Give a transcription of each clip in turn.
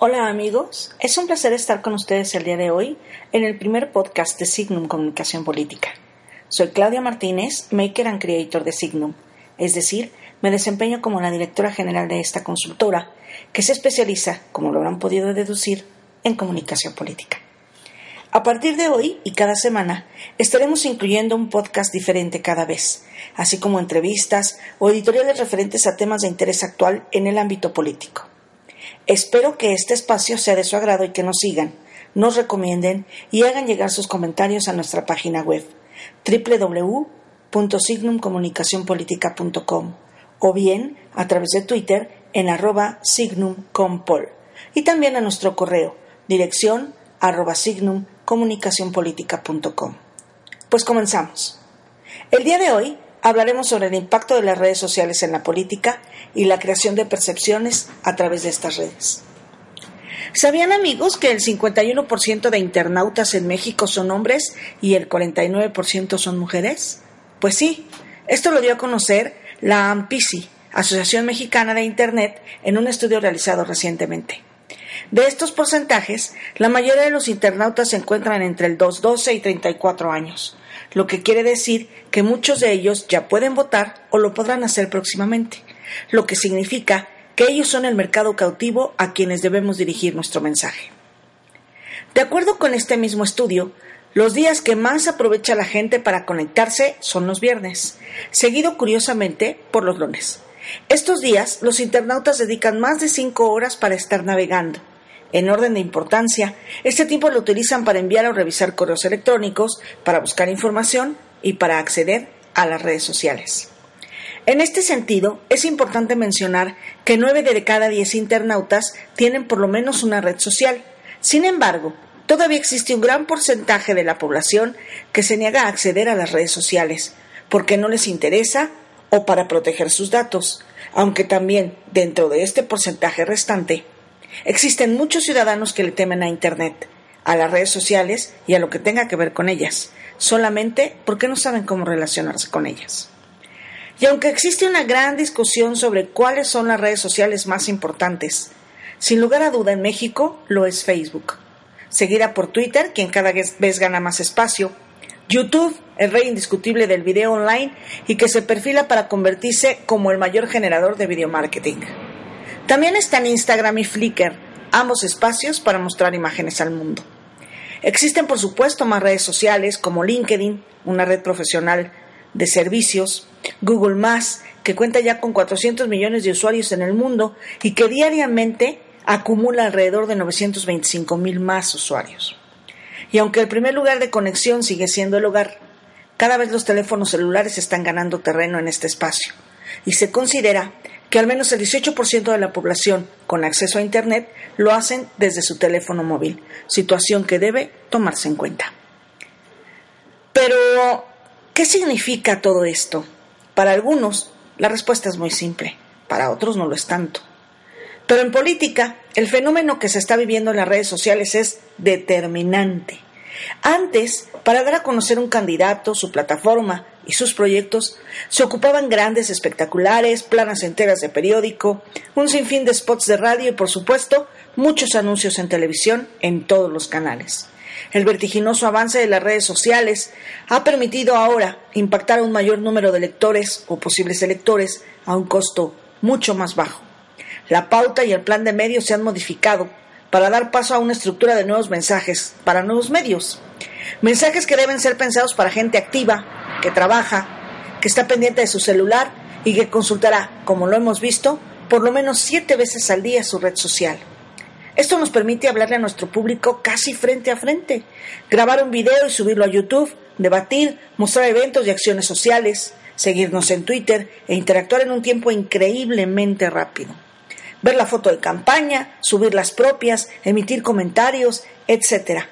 Hola amigos, es un placer estar con ustedes el día de hoy en el primer podcast de Signum Comunicación Política. Soy Claudia Martínez, Maker and Creator de Signum, es decir, me desempeño como la directora general de esta consultora, que se especializa, como lo habrán podido deducir, en comunicación política. A partir de hoy y cada semana estaremos incluyendo un podcast diferente cada vez, así como entrevistas o editoriales referentes a temas de interés actual en el ámbito político. Espero que este espacio sea de su agrado y que nos sigan, nos recomienden y hagan llegar sus comentarios a nuestra página web www.signumcomunicacionpolitica.com o bien a través de Twitter en arroba signumcompol y también a nuestro correo dirección arroba signumcomunicacionpolitica.com. Pues comenzamos. El día de hoy hablaremos sobre el impacto de las redes sociales en la política y la creación de percepciones a través de estas redes. ¿Sabían amigos que el 51% de internautas en México son hombres y el 49% son mujeres? Pues sí, esto lo dio a conocer la AMPISI, Asociación Mexicana de Internet, en un estudio realizado recientemente. De estos porcentajes, la mayoría de los internautas se encuentran entre el 2, 12 y 34 años, lo que quiere decir que muchos de ellos ya pueden votar o lo podrán hacer próximamente, lo que significa que ellos son el mercado cautivo a quienes debemos dirigir nuestro mensaje. De acuerdo con este mismo estudio, los días que más aprovecha la gente para conectarse son los viernes, seguido curiosamente por los lunes. Estos días los internautas dedican más de cinco horas para estar navegando, en orden de importancia, este tiempo lo utilizan para enviar o revisar correos electrónicos, para buscar información y para acceder a las redes sociales. En este sentido, es importante mencionar que nueve de cada diez internautas tienen por lo menos una red social. Sin embargo, todavía existe un gran porcentaje de la población que se niega a acceder a las redes sociales, porque no les interesa o para proteger sus datos, aunque también dentro de este porcentaje restante Existen muchos ciudadanos que le temen a Internet, a las redes sociales y a lo que tenga que ver con ellas, solamente porque no saben cómo relacionarse con ellas. Y aunque existe una gran discusión sobre cuáles son las redes sociales más importantes, sin lugar a duda en México lo es Facebook, seguida por Twitter, quien cada vez gana más espacio, YouTube, el rey indiscutible del video online y que se perfila para convertirse como el mayor generador de video marketing. También están Instagram y Flickr, ambos espacios para mostrar imágenes al mundo. Existen, por supuesto, más redes sociales como LinkedIn, una red profesional de servicios, Google que cuenta ya con 400 millones de usuarios en el mundo y que diariamente acumula alrededor de 925 mil más usuarios. Y aunque el primer lugar de conexión sigue siendo el hogar, cada vez los teléfonos celulares están ganando terreno en este espacio y se considera que al menos el 18% de la población con acceso a Internet lo hacen desde su teléfono móvil, situación que debe tomarse en cuenta. Pero, ¿qué significa todo esto? Para algunos, la respuesta es muy simple, para otros no lo es tanto. Pero en política, el fenómeno que se está viviendo en las redes sociales es determinante. Antes, para dar a conocer un candidato, su plataforma y sus proyectos, se ocupaban grandes espectaculares, planas enteras de periódico, un sinfín de spots de radio y, por supuesto, muchos anuncios en televisión en todos los canales. El vertiginoso avance de las redes sociales ha permitido ahora impactar a un mayor número de lectores o posibles electores a un costo mucho más bajo. La pauta y el plan de medios se han modificado para dar paso a una estructura de nuevos mensajes para nuevos medios. Mensajes que deben ser pensados para gente activa, que trabaja, que está pendiente de su celular y que consultará, como lo hemos visto, por lo menos siete veces al día su red social. Esto nos permite hablarle a nuestro público casi frente a frente, grabar un video y subirlo a YouTube, debatir, mostrar eventos y acciones sociales, seguirnos en Twitter e interactuar en un tiempo increíblemente rápido ver la foto de campaña, subir las propias, emitir comentarios, etc.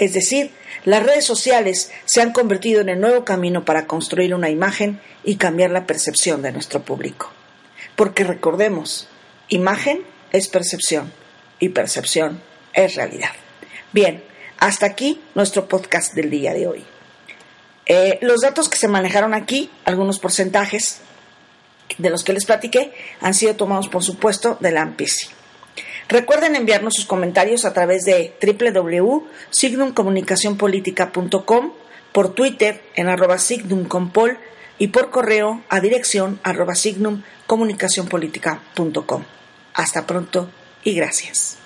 Es decir, las redes sociales se han convertido en el nuevo camino para construir una imagen y cambiar la percepción de nuestro público. Porque recordemos, imagen es percepción y percepción es realidad. Bien, hasta aquí nuestro podcast del día de hoy. Eh, los datos que se manejaron aquí, algunos porcentajes, de los que les platiqué han sido tomados, por supuesto, de la AMPISI. Recuerden enviarnos sus comentarios a través de www.signumcomunicacionpolitica.com, por Twitter en arroba signumcompol y por correo a dirección arroba signumcomunicacionpolitica.com. Hasta pronto y gracias.